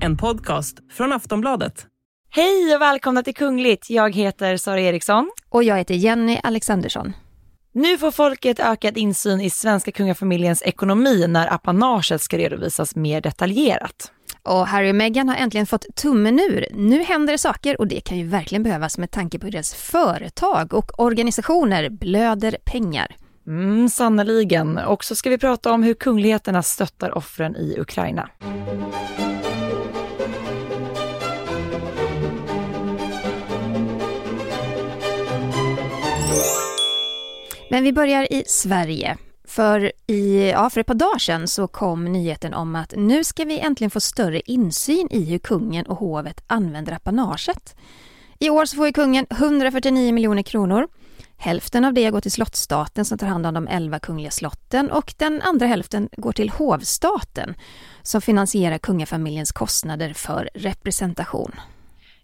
En podcast från Aftonbladet. Hej och välkomna till Kungligt. Jag heter Sara Eriksson. Och jag heter Jenny Alexandersson. Nu får folket ökad insyn i svenska kungafamiljens ekonomi när apanaget ska redovisas mer detaljerat. Och Harry och Meghan har äntligen fått tummen ur. Nu händer det saker och det kan ju verkligen behövas med tanke på hur deras företag och organisationer blöder pengar. Mm, sannoliken. Och så ska vi prata om hur kungligheterna stöttar offren i Ukraina. Men vi börjar i Sverige. För, i, ja, för ett par dagar sedan så kom nyheten om att nu ska vi äntligen få större insyn i hur kungen och hovet använder apanaget. I år så får ju kungen 149 miljoner kronor. Hälften av det går till slottsstaten som tar hand om de 11 kungliga slotten och den andra hälften går till hovstaten som finansierar kungafamiljens kostnader för representation.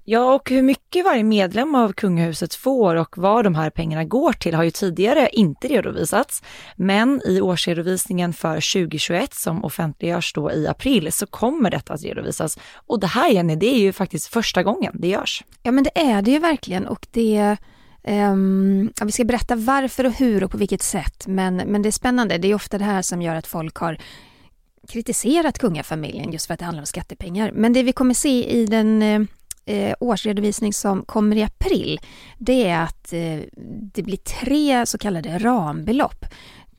Ja, och hur mycket varje medlem av kungahuset får och vad de här pengarna går till har ju tidigare inte redovisats. Men i årsredovisningen för 2021 som offentliggörs då i april så kommer detta att redovisas. Och det här Jenny, det är ju faktiskt första gången det görs. Ja men det är det ju verkligen och det Um, ja, vi ska berätta varför och hur och på vilket sätt, men, men det är spännande. Det är ofta det här som gör att folk har kritiserat kungafamiljen just för att det handlar om skattepengar. Men det vi kommer se i den eh, eh, årsredovisning som kommer i april, det är att eh, det blir tre så kallade rambelopp.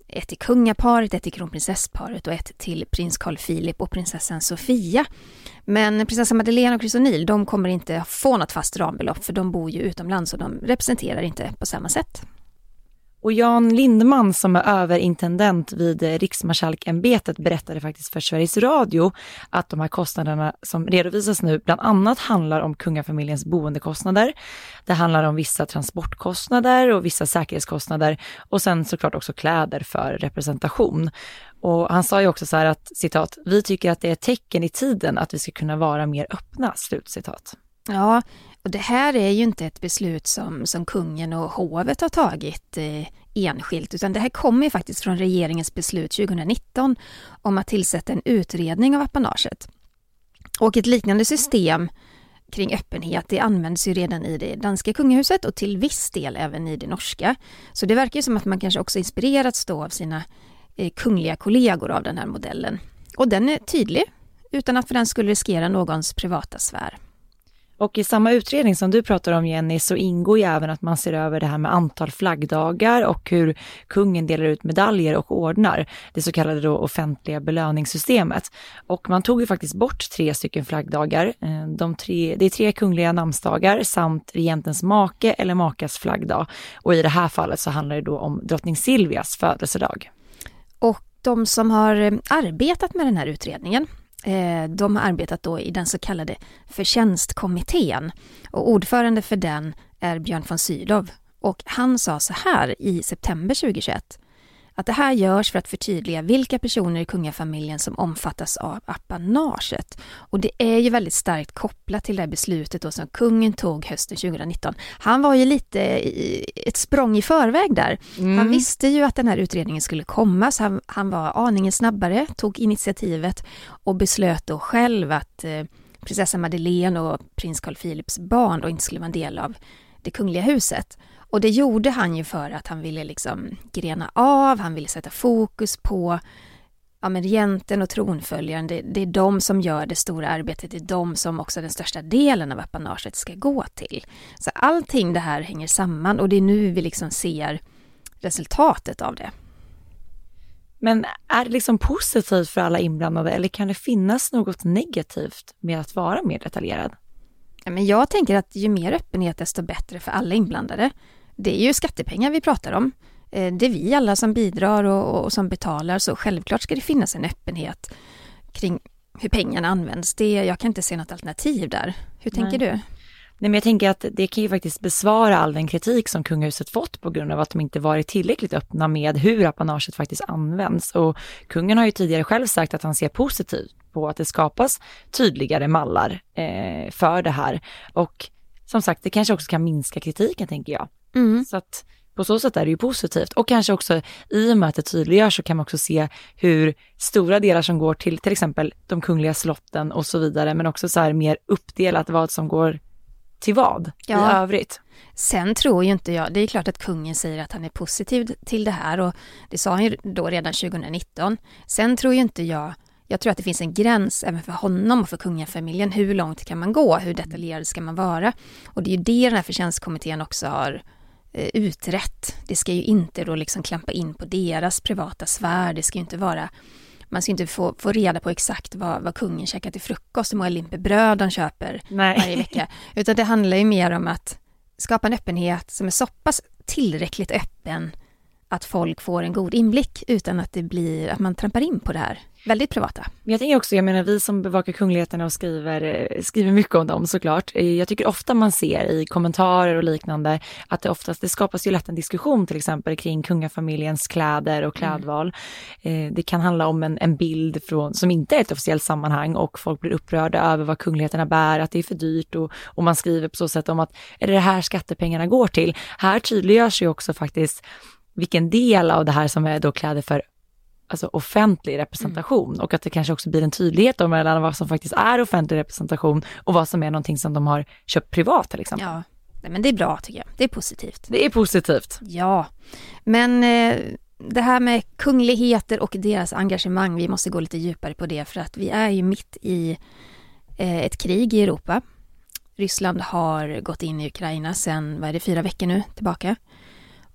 Ett till kungaparet, ett till kronprinsessparet och ett till prins Carl Philip och prinsessan Sofia. Men prinsessa Madeleine och Chris O'Neill, de kommer inte få något fast rambelopp för de bor ju utomlands och de representerar inte på samma sätt. Och Jan Lindman som är överintendent vid Riksmarskalkämbetet berättade faktiskt för Sveriges Radio att de här kostnaderna som redovisas nu bland annat handlar om kungafamiljens boendekostnader. Det handlar om vissa transportkostnader och vissa säkerhetskostnader och sen såklart också kläder för representation. Och han sa ju också så här att citat, vi tycker att det är ett tecken i tiden att vi ska kunna vara mer öppna, slutcitat. Ja, och det här är ju inte ett beslut som, som kungen och hovet har tagit eh, enskilt, utan det här kommer ju faktiskt från regeringens beslut 2019 om att tillsätta en utredning av apanaget. Och ett liknande system kring öppenhet, det används ju redan i det danska kungahuset och till viss del även i det norska. Så det verkar ju som att man kanske också inspirerats då av sina eh, kungliga kollegor av den här modellen. Och den är tydlig, utan att för den skulle riskera någons privata sfär. Och i samma utredning som du pratar om Jenny så ingår ju även att man ser över det här med antal flaggdagar och hur kungen delar ut medaljer och ordnar, det så kallade då offentliga belöningssystemet. Och man tog ju faktiskt bort tre stycken flaggdagar. Eh, de tre, det är tre kungliga namnsdagar samt regentens make eller makas flaggdag. Och i det här fallet så handlar det då om drottning Silvias födelsedag. Och de som har eh, arbetat med den här utredningen, Eh, de har arbetat då i den så kallade förtjänstkommittén och ordförande för den är Björn von Sydow. Och han sa så här i september 2021 att det här görs för att förtydliga vilka personer i kungafamiljen som omfattas av apanaget. Och det är ju väldigt starkt kopplat till det här beslutet då som kungen tog hösten 2019. Han var ju lite ett språng i förväg där. Mm. Han visste ju att den här utredningen skulle komma så han, han var aningen snabbare, tog initiativet och beslöt då själv att eh, prinsessa Madeleine och prins Carl Philips barn då inte skulle vara en del av det kungliga huset. Och det gjorde han ju för att han ville liksom grena av, han ville sätta fokus på ja, men regenten och tronföljaren, det, det, är de som gör det stora arbetet, det är de som också den största delen av apanaget ska gå till. Så allting det här hänger samman och det är nu vi liksom ser resultatet av det. Men är det liksom positivt för alla inblandade eller kan det finnas något negativt med att vara mer detaljerad? Men jag tänker att ju mer öppenhet desto bättre för alla inblandade. Det är ju skattepengar vi pratar om. Eh, det är vi alla som bidrar och, och som betalar så självklart ska det finnas en öppenhet kring hur pengarna används. Det, jag kan inte se något alternativ där. Hur tänker Nej. du? Nej, men jag tänker att det kan ju faktiskt besvara all den kritik som kungahuset fått på grund av att de inte varit tillräckligt öppna med hur apanaget faktiskt används. Och kungen har ju tidigare själv sagt att han ser positivt på att det skapas tydligare mallar eh, för det här. Och som sagt, det kanske också kan minska kritiken tänker jag. Mm. Så att på så sätt är det ju positivt. Och kanske också i och med att det tydliggörs så kan man också se hur stora delar som går till till exempel de kungliga slotten och så vidare, men också så här mer uppdelat vad som går till vad ja. i övrigt. Sen tror ju inte jag, det är klart att kungen säger att han är positiv till det här och det sa han ju då redan 2019. Sen tror ju inte jag, jag tror att det finns en gräns även för honom och för kungafamiljen. Hur långt kan man gå? Hur detaljerad ska man vara? Och det är ju det den här förtjänstkommittén också har eh, utrett. Det ska ju inte då liksom klampa in på deras privata sfär. Det ska ju inte vara man ska inte få, få reda på exakt vad, vad kungen käkar till frukost, hur många limper bröd han köper Nej. varje vecka. Utan det handlar ju mer om att skapa en öppenhet som är så pass tillräckligt öppen att folk får en god inblick utan att det blir att man trampar in på det här väldigt privata. Jag tänker också, jag menar vi som bevakar kungligheterna och skriver, eh, skriver mycket om dem såklart. Eh, jag tycker ofta man ser i kommentarer och liknande att det oftast, det skapas ju lätt en diskussion till exempel kring kungafamiljens kläder och mm. klädval. Mm. Det kan handla om en, en bild från, som inte är ett officiellt sammanhang och folk blir upprörda över vad kungligheterna bär, att det är för dyrt och, och man skriver på så sätt om att är det det här skattepengarna går till? Här tydliggörs ju också faktiskt vilken del av det här som är då kläder för alltså offentlig representation mm. och att det kanske också blir en tydlighet då mellan vad som faktiskt är offentlig representation och vad som är någonting som de har köpt privat till exempel. Ja, men det är bra tycker jag. Det är positivt. Det är positivt. Ja, men eh, det här med kungligheter och deras engagemang, vi måste gå lite djupare på det för att vi är ju mitt i eh, ett krig i Europa. Ryssland har gått in i Ukraina sedan, vad är det, fyra veckor nu tillbaka.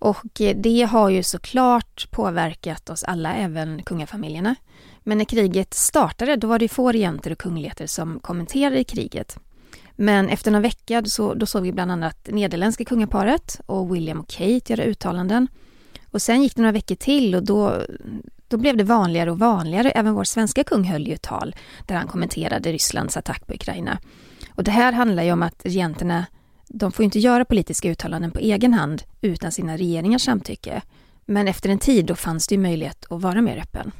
Och eh, det har ju såklart påverkat oss alla, även kungafamiljerna. Men när kriget startade, då var det få regenter och kungligheter som kommenterade kriget. Men efter några veckor så, då såg vi bland annat nederländska kungaparet och William och Kate göra uttalanden. Och sen gick det några veckor till och då, då blev det vanligare och vanligare. Även vår svenska kung höll ju tal där han kommenterade Rysslands attack på Ukraina. Och det här handlar ju om att regenterna de får inte göra politiska uttalanden på egen hand utan sina regeringars samtycke. Men efter en tid då fanns det ju möjlighet att vara mer öppen.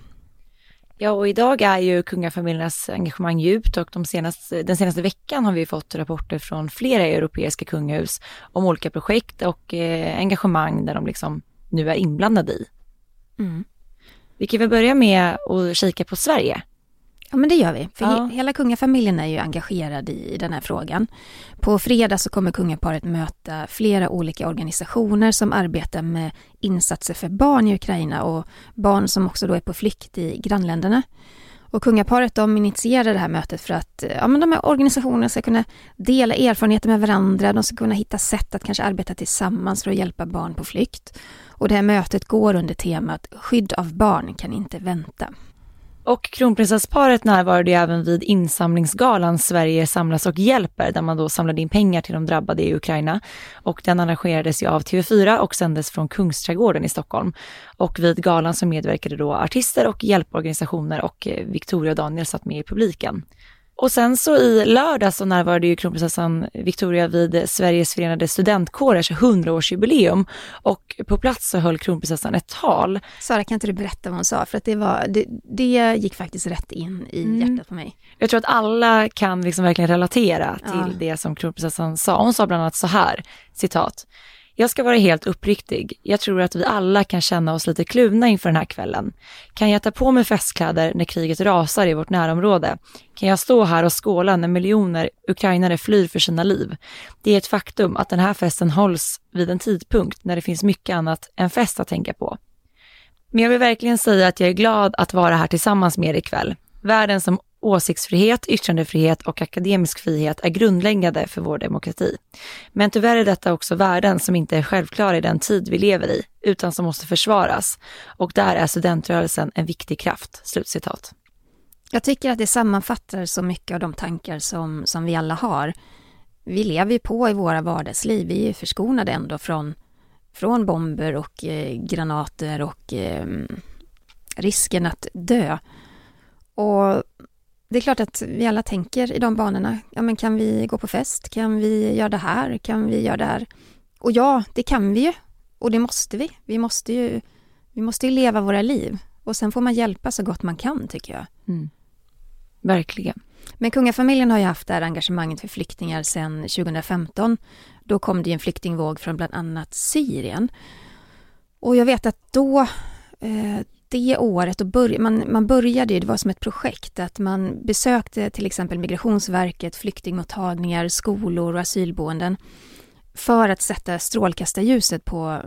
Ja, och idag är ju kungafamiljernas engagemang djupt och de senaste, den senaste veckan har vi fått rapporter från flera europeiska kungahus om olika projekt och eh, engagemang där de liksom nu är inblandade i. Mm. Vi kan väl börja med att kika på Sverige. Ja men det gör vi, för ja. he hela kungafamiljen är ju engagerad i, i den här frågan. På fredag så kommer kungaparet möta flera olika organisationer som arbetar med insatser för barn i Ukraina och barn som också då är på flykt i grannländerna. Och kungaparet de initierar det här mötet för att ja, men de här organisationerna ska kunna dela erfarenheter med varandra, de ska kunna hitta sätt att kanske arbeta tillsammans för att hjälpa barn på flykt. Och det här mötet går under temat Skydd av barn kan inte vänta. Och kronprinsessparet närvarade även vid insamlingsgalan Sverige samlas och hjälper, där man då samlade in pengar till de drabbade i Ukraina. Och den arrangerades ju av TV4 och sändes från Kungsträdgården i Stockholm. Och vid galan så medverkade då artister och hjälporganisationer och eh, Victoria och Daniel satt med i publiken. Och sen så i lördag så närvarade ju kronprinsessan Victoria vid Sveriges förenade studentkårers 100-årsjubileum och på plats så höll kronprinsessan ett tal. Sara, kan inte du berätta vad hon sa? För att det, var, det, det gick faktiskt rätt in i mm. hjärtat på mig. Jag tror att alla kan liksom verkligen relatera till ja. det som kronprinsessan sa. Hon sa bland annat så här, citat. Jag ska vara helt uppriktig. Jag tror att vi alla kan känna oss lite kluvna inför den här kvällen. Kan jag ta på mig festkläder när kriget rasar i vårt närområde? Kan jag stå här och skåla när miljoner ukrainare flyr för sina liv? Det är ett faktum att den här festen hålls vid en tidpunkt när det finns mycket annat än fest att tänka på. Men jag vill verkligen säga att jag är glad att vara här tillsammans med er ikväll. Världen som Åsiktsfrihet, yttrandefrihet och akademisk frihet är grundläggande för vår demokrati. Men tyvärr är detta också värden som inte är självklara i den tid vi lever i, utan som måste försvaras. Och där är studentrörelsen en viktig kraft." Slutcitat. Jag tycker att det sammanfattar så mycket av de tankar som, som vi alla har. Vi lever ju på i våra vardagsliv, vi är ju förskonade ändå från, från bomber och eh, granater och eh, risken att dö. Och det är klart att vi alla tänker i de banorna. Ja, men kan vi gå på fest? Kan vi göra det här? Kan vi göra det här? Och ja, det kan vi ju. Och det måste vi. Vi måste ju, vi måste ju leva våra liv. Och sen får man hjälpa så gott man kan, tycker jag. Mm. Verkligen. Men kungafamiljen har ju haft det här engagemanget för flyktingar sedan 2015. Då kom det en flyktingvåg från bland annat Syrien. Och jag vet att då, eh, det året, och börj man, man började, det var som ett projekt, att man besökte till exempel Migrationsverket, flyktingmottagningar, skolor och asylboenden för att sätta strålkastarljuset på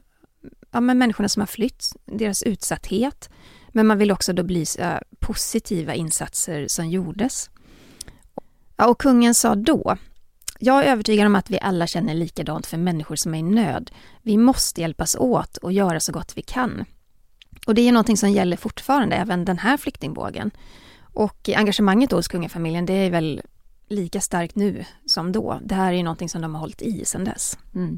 ja, men människorna som har flytt, deras utsatthet. Men man vill också då belysa eh, positiva insatser som gjordes. Ja, och kungen sa då, jag är övertygad om att vi alla känner likadant för människor som är i nöd. Vi måste hjälpas åt och göra så gott vi kan. Och det är någonting som gäller fortfarande, även den här flyktingvågen. Och engagemanget hos kungafamiljen, det är väl lika starkt nu som då. Det här är ju någonting som de har hållit i sedan dess. Mm.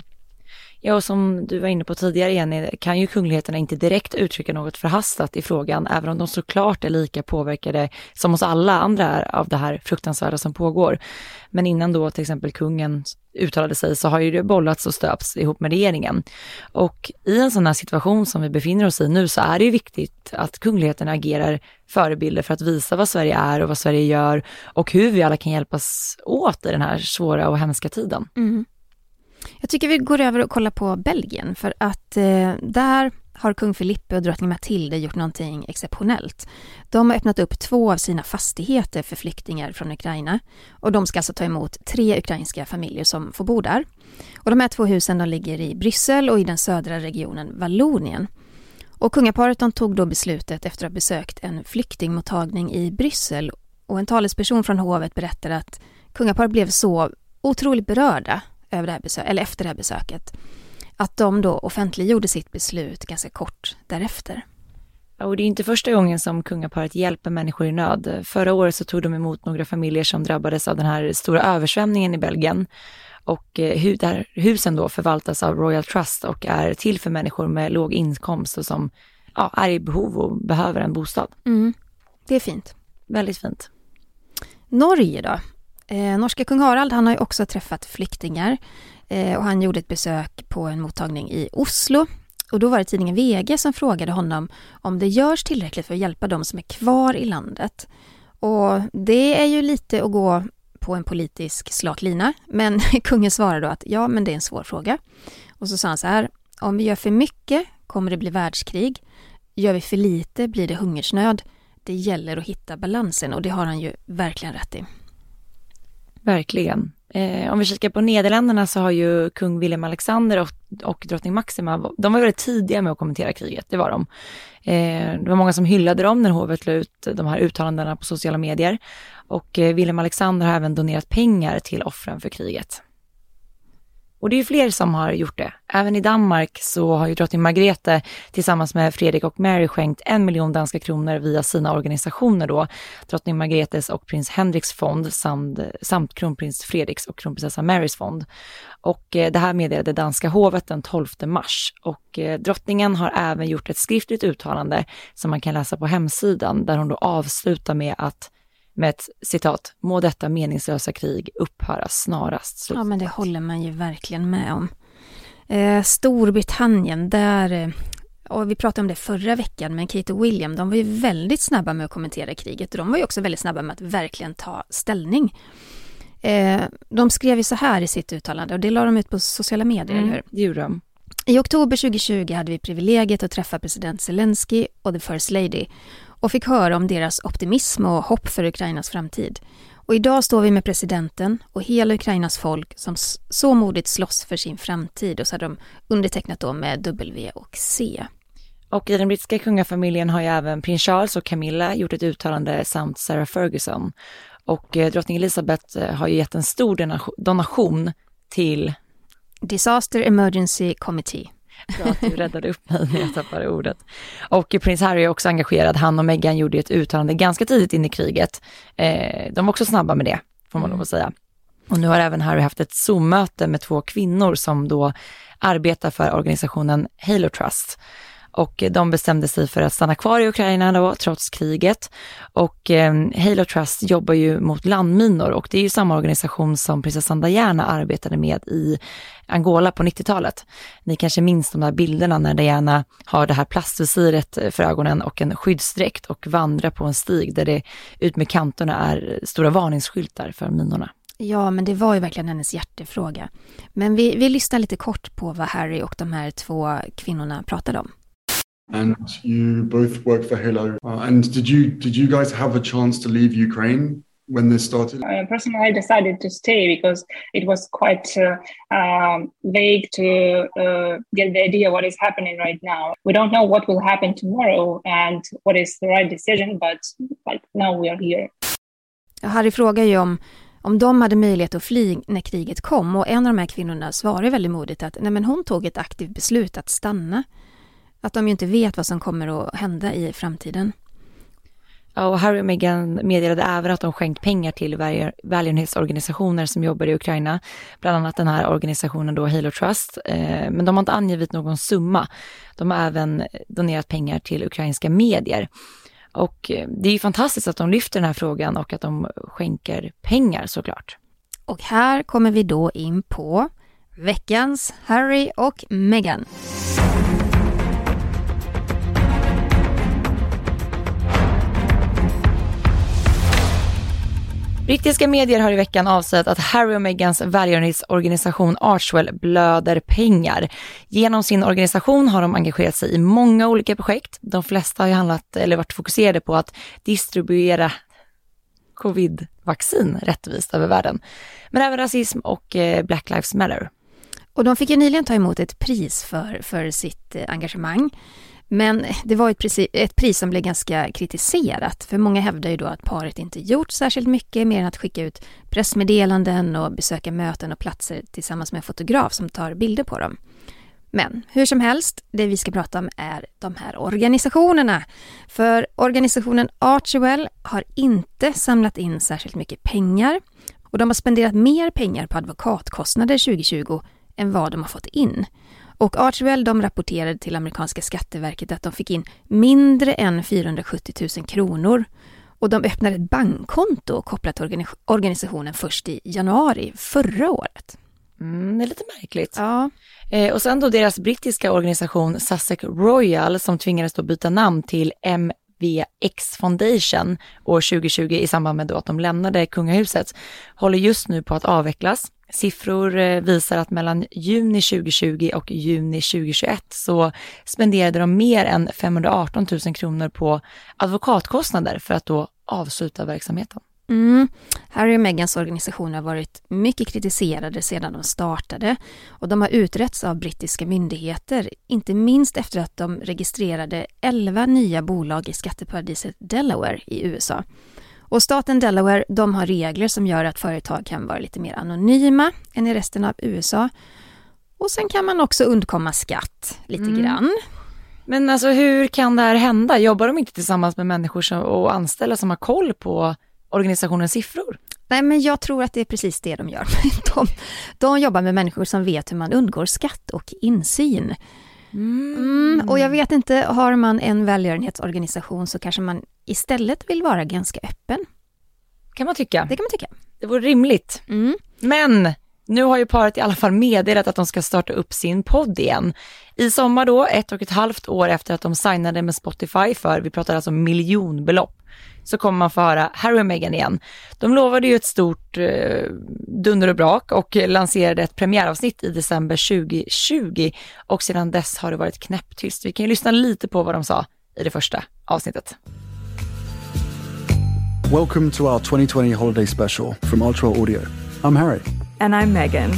Ja, och som du var inne på tidigare Jenny, kan ju kungligheterna inte direkt uttrycka något förhastat i frågan, även om de såklart är lika påverkade som oss alla andra är av det här fruktansvärda som pågår. Men innan då till exempel kungen uttalade sig så har ju det bollats och stöpts ihop med regeringen. Och i en sån här situation som vi befinner oss i nu så är det ju viktigt att kungligheterna agerar förebilder för att visa vad Sverige är och vad Sverige gör och hur vi alla kan hjälpas åt i den här svåra och hemska tiden. Mm. Jag tycker vi går över och kollar på Belgien för att eh, där har kung Filippe och drottning Matilda gjort någonting exceptionellt. De har öppnat upp två av sina fastigheter för flyktingar från Ukraina och de ska alltså ta emot tre ukrainska familjer som får bo där. Och de här två husen de ligger i Bryssel och i den södra regionen Vallonien. Och kungaparet de tog då beslutet efter att ha besökt en flyktingmottagning i Bryssel och en talesperson från hovet berättar att kungaparet blev så otroligt berörda över det här besök, eller efter det här besöket. Att de då offentliggjorde sitt beslut ganska kort därefter. Och det är inte första gången som kungaparet hjälper människor i nöd. Förra året så tog de emot några familjer som drabbades av den här stora översvämningen i Belgien. Och eh, där husen då förvaltas av Royal Trust och är till för människor med låg inkomst och som ja, är i behov och behöver en bostad. Mm. Det är fint. Väldigt fint. Norge då? Eh, norska kung Harald han har ju också träffat flyktingar eh, och han gjorde ett besök på en mottagning i Oslo. Och då var det tidningen VG som frågade honom om det görs tillräckligt för att hjälpa de som är kvar i landet. Och det är ju lite att gå på en politisk slak lina, men kungen svarade då att ja, men det är en svår fråga. Och så sa han så här, om vi gör för mycket kommer det bli världskrig. Gör vi för lite blir det hungersnöd. Det gäller att hitta balansen och det har han ju verkligen rätt i. Verkligen. Eh, om vi kikar på Nederländerna så har ju kung Wilhelm Alexander och, och drottning Maxima, de var väldigt tidiga med att kommentera kriget, det var de. Eh, det var många som hyllade dem när hovet la ut de här uttalandena på sociala medier. Och eh, Wilhelm Alexander har även donerat pengar till offren för kriget. Och det är ju fler som har gjort det. Även i Danmark så har ju drottning Margrethe tillsammans med Fredrik och Mary skänkt en miljon danska kronor via sina organisationer då. Drottning Margrethes och prins Henriks fond samt, samt kronprins Fredriks och kronprinsessa Marys fond. Och eh, det här meddelade danska hovet den 12 mars. Och eh, drottningen har även gjort ett skriftligt uttalande som man kan läsa på hemsidan där hon då avslutar med att med ett citat, må detta meningslösa krig upphöra snarast. Ja, men det håller man ju verkligen med om. Eh, Storbritannien, där, eh, och vi pratade om det förra veckan, men Kate och William, de var ju väldigt snabba med att kommentera kriget och de var ju också väldigt snabba med att verkligen ta ställning. Eh, de skrev ju så här i sitt uttalande och det la de ut på sociala medier, mm, eller hur? Det gjorde de. I oktober 2020 hade vi privilegiet att träffa president Zelensky och the First Lady och fick höra om deras optimism och hopp för Ukrainas framtid. Och idag står vi med presidenten och hela Ukrainas folk som så modigt slåss för sin framtid och så har de undertecknat då med W och C. Och i den brittiska kungafamiljen har ju även prins Charles och Camilla gjort ett uttalande samt Sarah Ferguson. Och eh, drottning Elizabeth eh, har ju gett en stor donation till Disaster Emergency Committee. Bra att du räddade upp mig när jag tappade ordet. Och prins Harry är också engagerad. Han och Meghan gjorde ett uttalande ganska tidigt in i kriget. Eh, de var också snabba med det, får man mm. lov att säga. Och nu har även Harry haft ett Zoom-möte med två kvinnor som då arbetar för organisationen Halo Trust och eh, de bestämde sig för att stanna kvar i Ukraina då, trots kriget. Och eh, Halo Trust jobbar ju mot landminor och det är ju samma organisation som prinsessan Diana arbetade med i Angola på 90-talet. Ni kanske minns de där bilderna när Diana har det här plastvisiret eh, för ögonen och en skyddsdräkt och vandrar på en stig där det ut med kanterna är stora varningsskyltar för minorna. Ja, men det var ju verkligen hennes hjärtefråga. Men vi, vi lyssnar lite kort på vad Harry och de här två kvinnorna pratade om. And you both work for Halo. Uh, and did you did you guys have a chance to leave Ukraine when this started? Uh, personally, I decided to stay because it was quite uh, um, vague to uh, get the idea what is happening right now. We don't know what will happen tomorrow and what is the right decision, but like now we are here. Harry frågar ju om, om de hade möjlighet att fly när kriget kom och en av de här kvinnorna svarar väldigt modigt att nej men hon tog ett aktivt beslut att stanna. Att de ju inte vet vad som kommer att hända i framtiden. Ja, och Harry och Meghan meddelade även att de skänkt pengar till välgörenhetsorganisationer som jobbar i Ukraina, bland annat den här organisationen då Halo Trust, eh, men de har inte angivit någon summa. De har även donerat pengar till ukrainska medier. Och eh, det är ju fantastiskt att de lyfter den här frågan och att de skänker pengar såklart. Och här kommer vi då in på veckans Harry och Meghan. Brittiska medier har i veckan avslöjat att Harry och Meghans välgörenhetsorganisation Archwell blöder pengar. Genom sin organisation har de engagerat sig i många olika projekt. De flesta har ju handlat eller varit fokuserade på att distribuera covid-vaccin rättvist över världen. Men även rasism och eh, Black Lives Matter. Och de fick ju nyligen ta emot ett pris för, för sitt eh, engagemang. Men det var ett pris, ett pris som blev ganska kritiserat, för många hävdar ju då att paret inte gjort särskilt mycket mer än att skicka ut pressmeddelanden och besöka möten och platser tillsammans med en fotograf som tar bilder på dem. Men hur som helst, det vi ska prata om är de här organisationerna. För organisationen Archewell har inte samlat in särskilt mycket pengar och de har spenderat mer pengar på advokatkostnader 2020 än vad de har fått in. Och Archwell de rapporterade till amerikanska skatteverket att de fick in mindre än 470 000 kronor. Och de öppnade ett bankkonto kopplat till organisationen först i januari förra året. Mm, det är lite märkligt. Ja. Eh, och sen då deras brittiska organisation Sussex Royal som tvingades då byta namn till MVX Foundation år 2020 i samband med då att de lämnade kungahuset, håller just nu på att avvecklas. Siffror eh, visar att mellan juni 2020 och juni 2021 så spenderade de mer än 518 000 kronor på advokatkostnader för att då avsluta verksamheten. Mm. Harry och Meghans organisation har varit mycket kritiserade sedan de startade och de har utretts av brittiska myndigheter, inte minst efter att de registrerade 11 nya bolag i skatteparadiset Delaware i USA. Och staten Delaware, de har regler som gör att företag kan vara lite mer anonyma än i resten av USA. Och sen kan man också undkomma skatt lite mm. grann. Men alltså hur kan det här hända? Jobbar de inte tillsammans med människor som, och anställda som har koll på organisationens siffror? Nej, men jag tror att det är precis det de gör. De, de jobbar med människor som vet hur man undgår skatt och insyn. Mm. Mm, och jag vet inte, har man en välgörenhetsorganisation så kanske man istället vill vara ganska öppen. Kan man tycka. Det kan man tycka. Det vore rimligt. Mm. Men nu har ju paret i alla fall meddelat att de ska starta upp sin podd igen. I sommar då, ett och ett halvt år efter att de signade med Spotify för, vi pratar alltså miljonbelopp, så kommer man få höra Harry och Meghan igen. De lovade ju ett stort eh, dunder och brak och lanserade ett premiäravsnitt i december 2020 och sedan dess har det varit knäpptyst. Vi kan ju lyssna lite på vad de sa i det första avsnittet. Welcome to our 2020 holiday special from Ultra Audio. I'm Harry. And I'm Megan.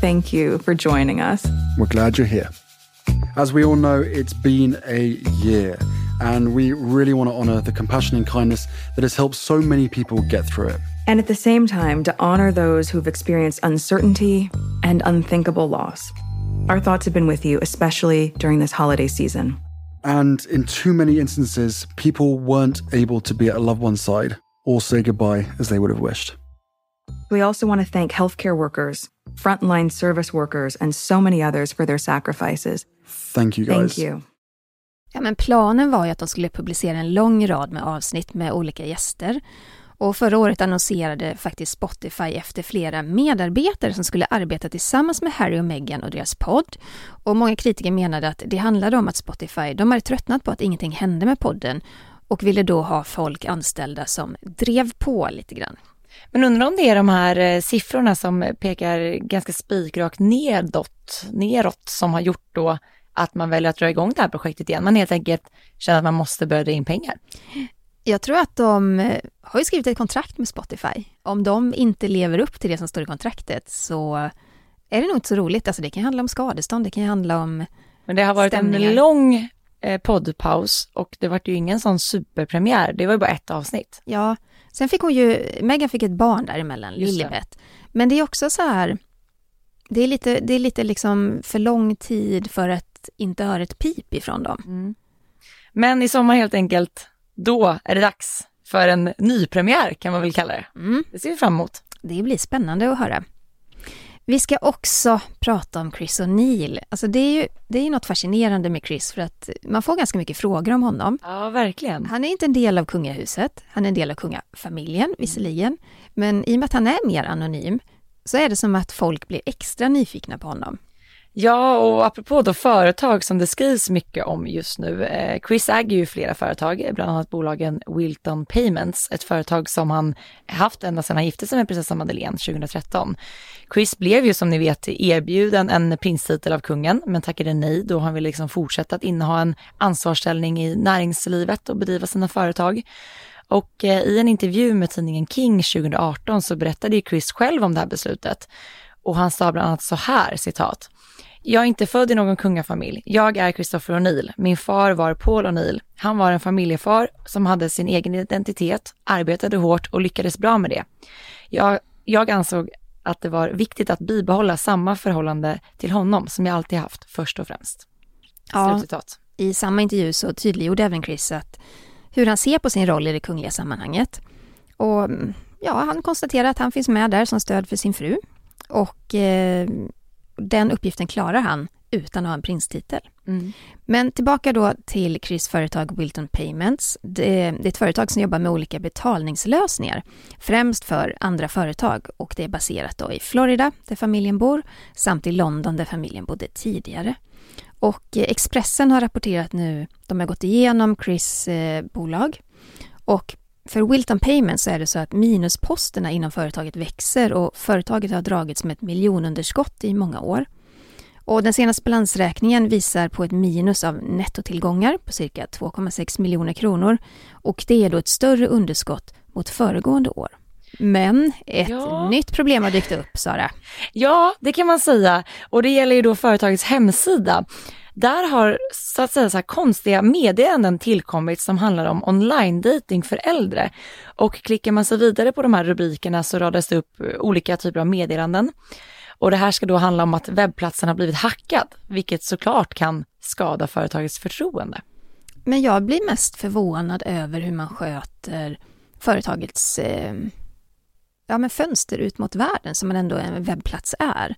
Thank you for joining us. We're glad you're here. As we all know, it's been a year, and we really want to honor the compassion and kindness that has helped so many people get through it. And at the same time, to honor those who've experienced uncertainty and unthinkable loss. Our thoughts have been with you, especially during this holiday season. And in too many instances, people weren't able to be at a loved one's side or say goodbye as they would have wished. We also want to thank healthcare workers, frontline service workers, and so many others for their sacrifices. Thank you guys. Thank you. Ja, men planen var ju att de skulle publicera en lång rad med avsnitt med olika gäster. Och förra året annonserade faktiskt Spotify efter flera medarbetare som skulle arbeta tillsammans med Harry och Meghan och deras podd. Och många kritiker menade att det handlade om att Spotify, de hade tröttnat på att ingenting hände med podden och ville då ha folk anställda som drev på lite grann. Men undrar om det är de här eh, siffrorna som pekar ganska spikrakt nedåt, neråt som har gjort då att man väljer att dra igång det här projektet igen. Man helt enkelt känner att man måste börja dra in pengar. Jag tror att de eh, har ju skrivit ett kontrakt med Spotify. Om de inte lever upp till det som står i kontraktet så är det nog inte så roligt. Alltså det kan handla om skadestånd, det kan handla om Men det har varit stämningar. en lång eh, poddpaus och det var ju ingen sån superpremiär. Det var ju bara ett avsnitt. Ja, sen fick hon ju, Megan fick ett barn däremellan. Lilibet. Men det är också så här, det är lite, det är lite liksom för lång tid för att inte höra ett pip ifrån dem. Men i sommar helt enkelt, då är det dags för en ny premiär kan man väl kalla det. Mm, Det ser vi fram emot. det blir spännande att höra. Vi ska också prata om Chris O'Neill. Alltså det är ju det är något fascinerande med Chris för att man får ganska mycket frågor om honom. Ja, verkligen. Han är inte en del av kungahuset, han är en del av kungafamiljen visserligen, men i och med att han är mer anonym så är det som att folk blir extra nyfikna på honom. Ja, och apropå då företag som det skrivs mycket om just nu. Eh, Chris äger ju flera företag, bland annat bolagen Wilton Payments, ett företag som han haft ända sedan han gifte sig med prinsessan Madeleine 2013. Chris blev ju som ni vet erbjuden en prinstitel av kungen, men tackade nej då han ville liksom fortsätta att inneha en ansvarsställning i näringslivet och bedriva sina företag. Och eh, i en intervju med tidningen King 2018 så berättade ju Chris själv om det här beslutet. Och han sa bland annat så här, citat. Jag är inte född i någon kungafamilj. Jag är Christopher O'Neill. Min far var Paul O'Neill. Han var en familjefar som hade sin egen identitet, arbetade hårt och lyckades bra med det. Jag, jag ansåg att det var viktigt att bibehålla samma förhållande till honom som jag alltid haft, först och främst. Ja. Slutcitat. I samma intervju så tydliggjorde även Chris att hur han ser på sin roll i det kungliga sammanhanget. Och mm, ja, han konstaterar att han finns med där som stöd för sin fru. Och eh, den uppgiften klarar han utan att ha en prinstitel. Mm. Men tillbaka då till Chris företag Wilton Payments. Det, är ett företag som jobbar med olika betalningslösningar, främst för andra företag och det är baserat då i Florida där familjen bor samt i London där familjen bodde tidigare. Och eh, Expressen har rapporterat nu, de har gått igenom Chris eh, bolag och för Wilton Payments så är det så att minusposterna inom företaget växer och företaget har dragits med ett miljonunderskott i många år. Och den senaste balansräkningen visar på ett minus av nettotillgångar på cirka 2,6 miljoner kronor och det är då ett större underskott mot föregående år. Men ett Ja. nytt problem har dykt upp, Sara. Ja, det kan man säga. Och det gäller ju då företagets hemsida. Där har så att säga så här konstiga meddelanden tillkommit som handlar om online dating för äldre. Och klickar man sig vidare på de här rubrikerna så radas det upp eh, olika typer av meddelanden. Och det här ska då handla om att webbplatsen har blivit hackad, vilket såklart kan skada företagets förtroende. Men jag blir mest förvånad över hur man sköter företagets eh, ja, men fönster ut mot världen som man ändå en webbplats är.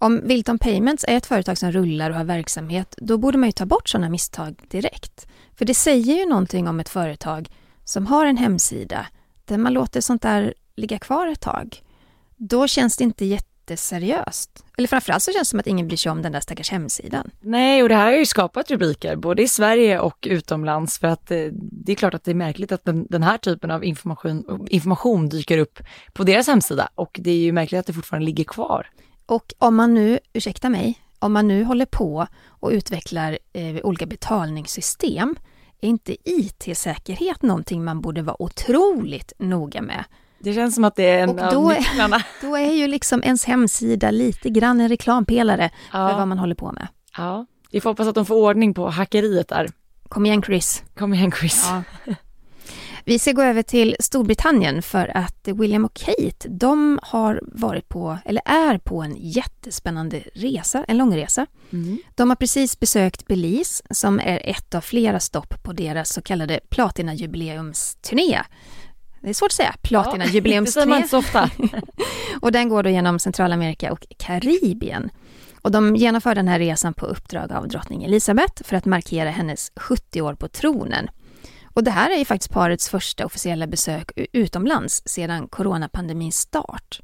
Om Wilton Payments är ett företag som rullar och har verksamhet, då borde man ju ta bort sådana misstag direkt. För det säger ju någonting om ett företag som har en hemsida där man låter sånt där ligga kvar ett tag. Då känns det inte jätteseriöst. Eller framförallt så känns det som att ingen bryr sig om den där stackars hemsidan. Nej, och det här har ju skapat rubriker både i Sverige och utomlands för att eh, det är klart att det är märkligt att den, den här typen av information, information dyker upp på deras hemsida och det är ju märkligt att det fortfarande ligger kvar. Och om man nu, ursäkta mig, om man nu håller på och utvecklar eh, olika betalningssystem, är inte IT-säkerhet någonting man borde vara otroligt noga med? Det känns som att det är en Och av då är- nycklarna. Då är ju liksom ens hemsida lite grann en reklampelare för Ja. vad man håller på med. ja, vi får hoppas att de får ordning på hackeriet där. Kom igen Chris. Kom igen Chris. Ja. Vi ska gå över till Storbritannien för att William och Kate, de har varit på, eller är på en jättespännande resa, en långresa. Mm. De har precis besökt Belize som är ett av flera stopp på deras så kallade platinajubileumsturné. Det är svårt att säga, det säger man platinajubileumsturné. inte så ofta. Och den går då genom Centralamerika och Karibien. Och de genomför den här resan på uppdrag av drottning Elizabeth för att markera hennes 70 år på tronen. Och det här är ju faktiskt parets första officiella besök utomlands sedan coronapandemins start.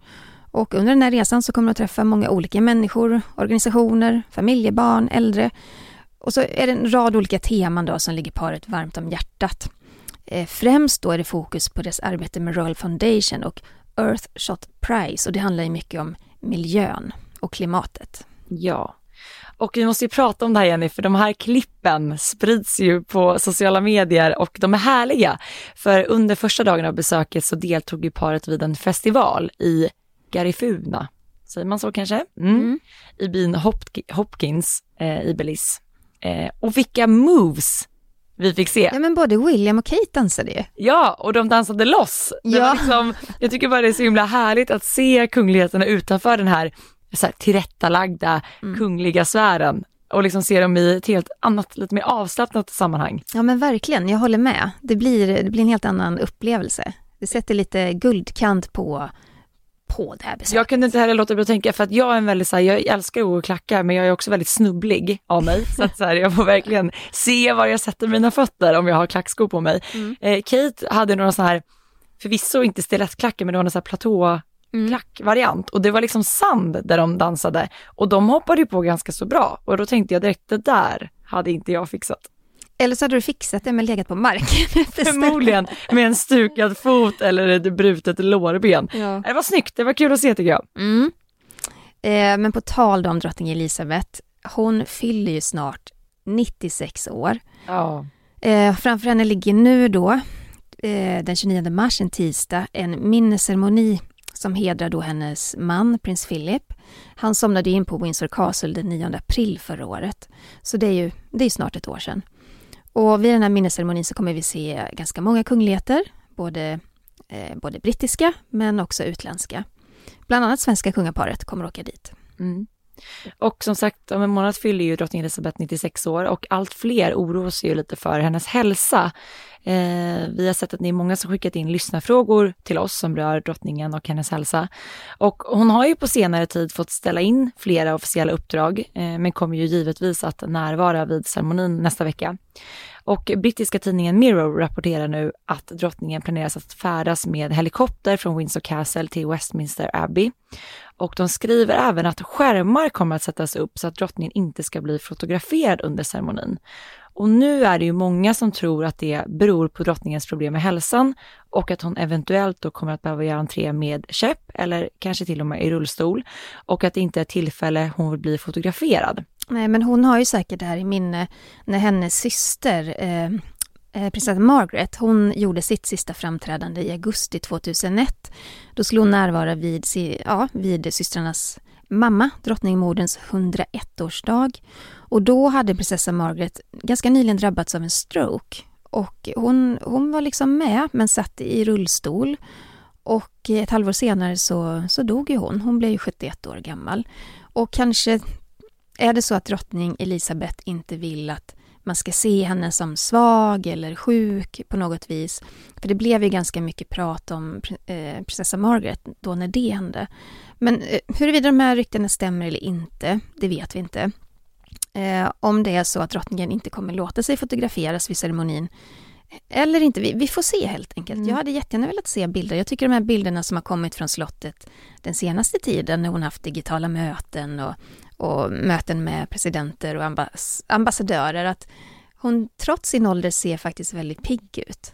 Och under den här resan så kommer de att träffa många olika människor, organisationer, familjebarn, äldre. Och så är det en rad olika teman då som ligger paret varmt om hjärtat. Eh, främst då är det fokus på deras arbete med Royal Foundation och Earthshot Prize och det handlar ju mycket om miljön och klimatet. Ja. Och vi måste ju prata om det här Jenny, för de här klippen sprids ju på sociala medier och de är härliga. För under första dagen av besöket så deltog ju paret vid en festival i Garifuna. Säger man så kanske? Mm. Mm. I byn Hop Hopkins eh, i Belize. Eh, och vilka moves vi fick se. Ja men både William och Kate dansade ju. Ja, och de dansade loss. ja. liksom, jag tycker bara det är så himla härligt att se kungligheterna utanför den här, så här tillrättalagda mm. kungliga sfären och liksom se dem i ett helt annat, lite mer avslappnat sammanhang. Ja men verkligen, jag håller med. Det blir, det blir en helt annan upplevelse. Det sätter lite guldkant på på det här besöket. Jag kunde inte heller låta bli att tänka, för att jag är en väldigt så här, jag älskar att gå och klacka, men jag är också väldigt snubblig av mig. så att så här, jag får verkligen se var jag sätter mina fötter om jag har klackskor på mig. Mm. Eh, Kate hade några så här, förvisso inte stilettklackar, men det var någon så här platå klackvariant och det var liksom sand där de dansade och de hoppade ju på ganska så bra och då tänkte jag direkt det där hade inte jag fixat. Eller så hade du fixat det med legat på marken. Förmodligen med en stukad fot eller ett brutet lårben. Ja. Det var snyggt, det var kul att se tycker jag. Mm. Eh, men på tal om drottning Elisabeth, hon fyller ju snart 96 år. Ja. Eh, framför henne ligger nu då, eh, den 29 mars, en tisdag, en minnesceremoni som hedrar då hennes man, prins Philip. Han somnade in på Windsor Castle den 9 april förra året. Så det är ju det är snart ett år sedan. Och vid den här minnesceremonin så kommer vi se ganska många kungligheter, både, eh, både brittiska men också utländska. Bland annat svenska kungaparet kommer åka dit. Mm. Och som sagt, om en månad fyller ju drottning Elizabeth 96 år och allt fler oroar sig ju lite för hennes hälsa. Eh, vi har sett att ni är många som skickat in lyssnarfrågor till oss som rör drottningen och hennes hälsa. Och hon har ju på senare tid fått ställa in flera officiella uppdrag, eh, men kommer ju givetvis att närvara vid ceremonin nästa vecka. Och brittiska tidningen Mirror rapporterar nu att drottningen planeras att färdas med helikopter från Windsor Castle till Westminster Abbey. Och de skriver även att skärmar kommer att sättas upp så att drottningen inte ska bli fotograferad under ceremonin. Och nu är det ju många som tror att det beror på drottningens problem med hälsan och att hon eventuellt då kommer att behöva göra entré med käpp eller kanske till och med i rullstol och att det inte är tillfälle hon vill bli fotograferad. Nej, men hon har ju säkert det här i minne när hennes syster eh, eh prinsessan Margaret, hon gjorde sitt sista framträdande i augusti 2001. Då skulle hon närvara vid, ja, vid systrarnas mamma, drottningmoderns 101-årsdag. Och då hade prinsessa Margaret ganska nyligen drabbats av en stroke. Och hon, hon var liksom med, men satt i rullstol. Och ett halvår senare så, så dog ju hon. Hon blev ju 71 år gammal. Och kanske är det så att drottning Elisabeth inte vill att man ska se henne som svag eller sjuk på något vis. För det blev ju ganska mycket prat om eh, prinsessa Margaret då när det hände. Men eh, huruvida de här ryktena stämmer eller inte, det vet vi inte. Eh, om det är så att drottningen inte kommer låta sig fotograferas vid ceremonin eller inte, vi, vi får se helt enkelt. Mm. Jag hade jättegärna velat se bilder. Jag tycker de här bilderna som har kommit från slottet den senaste tiden när hon haft digitala möten och, och möten med presidenter och ambass ambassadörer, att hon trots sin ålder ser faktiskt väldigt pigg ut.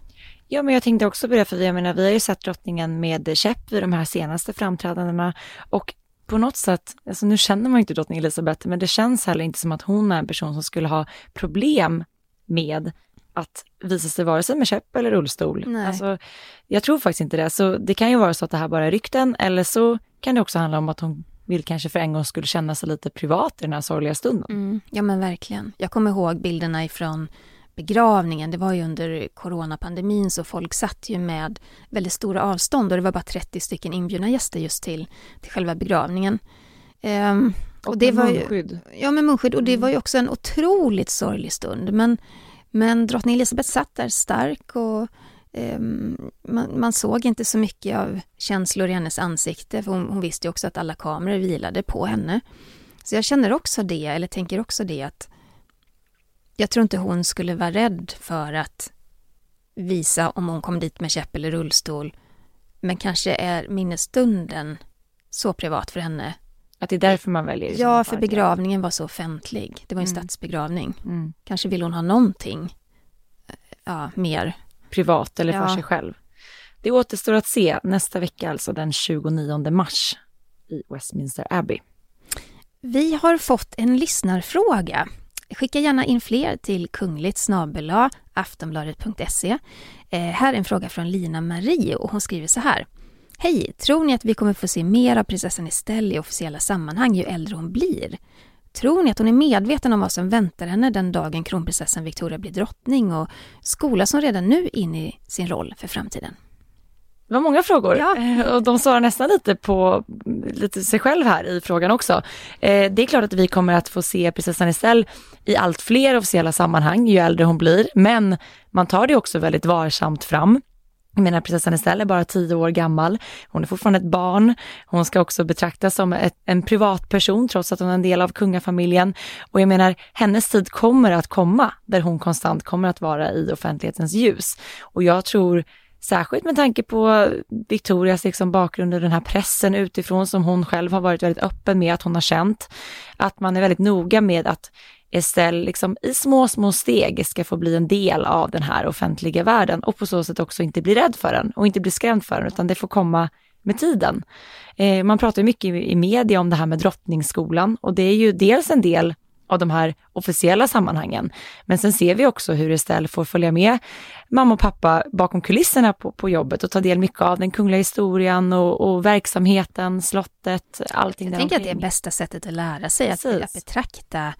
Ja, men jag tänkte också på det, för jag menar, vi har ju sett drottningen med käpp vid de här senaste framträdandena och på något sätt, alltså nu känner man ju inte drottning Elizabeth, men det känns heller inte som att hon är en person som skulle ha problem med att visa sig vare sig med käpp eller rullstol. Alltså, jag tror faktiskt inte det, så det kan ju vara så att det här bara är rykten, eller så kan det också handla om att hon vill kanske för en gång skulle känna sig lite privat i den här sorgliga stunden. Mm, ja men verkligen. Jag kommer ihåg bilderna ifrån begravningen. Det var ju under coronapandemin så folk satt ju med väldigt stora avstånd och det var bara 30 stycken inbjudna gäster just till, till själva begravningen. Um, och, och det var munskydd. Ju, ja, med munskydd. Och det mm. var ju också en otroligt sorglig stund. Men, men drottning Elizabeth satt där stark och um, man, man, såg inte så mycket av känslor i hennes ansikte. För hon, hon visste ju också att alla kameror vilade på henne. Så jag känner också det, eller tänker också det att jag tror inte hon skulle vara rädd för att visa om hon kom dit med käpp eller rullstol. Men kanske är minnesstunden så privat för henne. Att det är därför man väljer? Ja, för begravningen var så offentlig. Det var en mm. statsbegravning. Mm. Kanske vill hon ha någonting ja, mer. Privat eller för ja. sig själv. Det återstår att se nästa vecka, alltså den 29 mars i Westminster Abbey. Vi har fått en lyssnarfråga. Skicka gärna in fler till kungligt aftonbladet.se. Eh, här är en fråga från Lina Marie och hon skriver så här. Hej! Tror ni att vi kommer få se mer av prinsessan Estelle i officiella sammanhang ju äldre hon blir? Tror ni att hon är medveten om vad som väntar henne den dagen kronprinsessan Victoria blir drottning och skolas hon redan nu in i sin roll för framtiden? Det var många frågor ja. Eh, och de svarar nästan lite på lite sig själv här i frågan också. Eh, det är klart att vi kommer att få se prinsessan Estelle i allt fler officiella sammanhang ju äldre hon blir, men man tar det också väldigt varsamt fram. Jag menar prinsessan Estelle är bara tio år gammal. Hon är fortfarande ett barn. Hon ska också betraktas som ett, en privatperson trots att hon är en del av kungafamiljen. Och jag menar, hennes tid kommer att komma där hon konstant kommer att vara i offentlighetens ljus. Och jag tror Särskilt med tanke på Victorias liksom bakgrund och den här pressen utifrån som hon själv har varit väldigt öppen med att hon har känt. Att man är väldigt noga med att Estelle liksom i små, små steg ska få bli en del av den här offentliga världen och på så sätt också inte bli rädd för den och inte bli skrämd för den, utan det får komma med tiden. Eh, man pratar mycket i, i media om det här med drottningsskolan och det är ju dels en del av de här officiella sammanhangen. Men sen ser vi också hur Estelle får följa med mamma och pappa bakom kulisserna på, på jobbet och ta del mycket av den kungliga historien och, och verksamheten, slottet, allting Jag tänker att det är bästa sättet att lära sig, att, att betrakta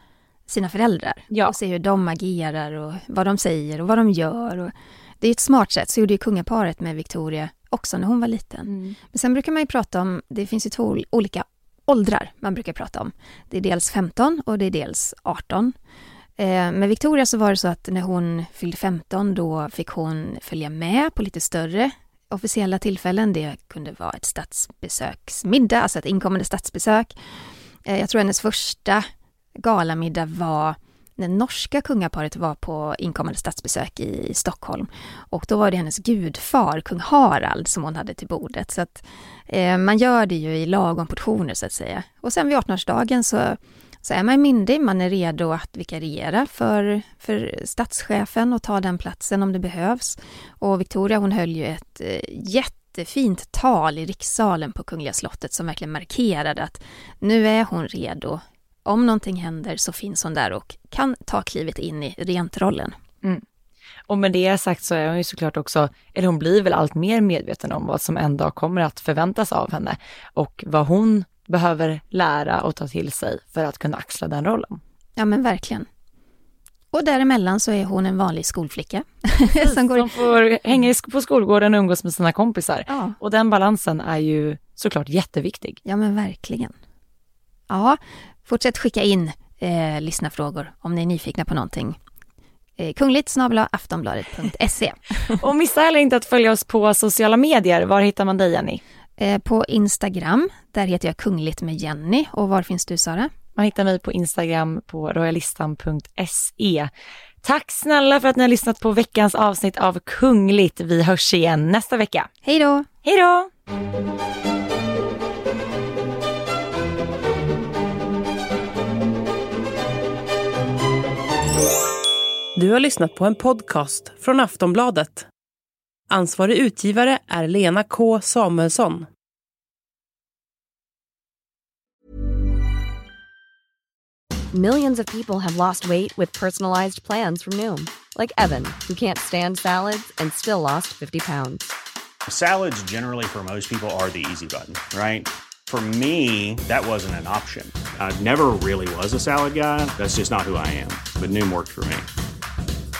sina föräldrar ja. och se hur de agerar och vad de säger och vad de gör. Och det är ett smart sätt, så gjorde ju kungaparet med Victoria också när hon var liten. Mm. Men sen brukar man ju prata om, det finns ju två olika åldrar man brukar prata om. Det är dels 15 och det är dels 18. Eh, med Victoria så var det så att när hon fyllde 15 då fick hon följa med på lite större officiella tillfällen. Det kunde vara ett statsbesöksmiddag, alltså ett inkommande statsbesök. Eh, jag tror hennes första galamiddag var när norska kungaparet var på inkommande statsbesök i Stockholm. Och då var det hennes gudfar, kung Harald, som hon hade till bordet. Så att eh, man gör det ju i lagom portioner så att säga. Och sen vid 18-årsdagen så, så är man myndig, man är redo att vikariera för, för statschefen och ta den platsen om det behövs. Och Victoria hon höll ju ett eh, jättefint tal i rikssalen på Kungliga slottet som verkligen markerade att nu är hon redo om någonting händer så finns hon där och kan ta klivet in i rentrollen. Mm. Och med det sagt så är hon ju såklart också, eller hon blir väl allt mer medveten om vad som en dag kommer att förväntas av henne och vad hon behöver lära och ta till sig för att kunna axla den rollen. Ja men verkligen. Och däremellan så är hon en vanlig skolflicka. som, går... som får hänga på skolgården och umgås med sina kompisar. Ja. Och den balansen är ju såklart jätteviktig. Ja men verkligen. Ja, Fortsätt skicka in eh, lyssnarfrågor om ni är nyfikna på någonting. Eh, kungligt aftonbladet.se. Och missa heller inte att följa oss på sociala medier. Var hittar man dig Jenny? Eh, på Instagram, där heter jag kungligt med Jenny. Och var finns du Sara? Man hittar mig på Instagram på royalistan.se. Tack snälla för att ni har lyssnat på veckans avsnitt av Kungligt. Vi hörs igen nästa vecka. Hej då! Hej då! Du har lyssnat på en podcast från Aftonbladet. Ansvarig utgivare är Lena K Samuelsson. Millions of people have lost weight with personalized plans from Noom. Like Evan, who can't stand salads and still lost 50 pounds. Salads generally for most people are the easy button, right? For me, that wasn't an option. I never really was a salad guy. That's just not who I am. But Noom worked for me.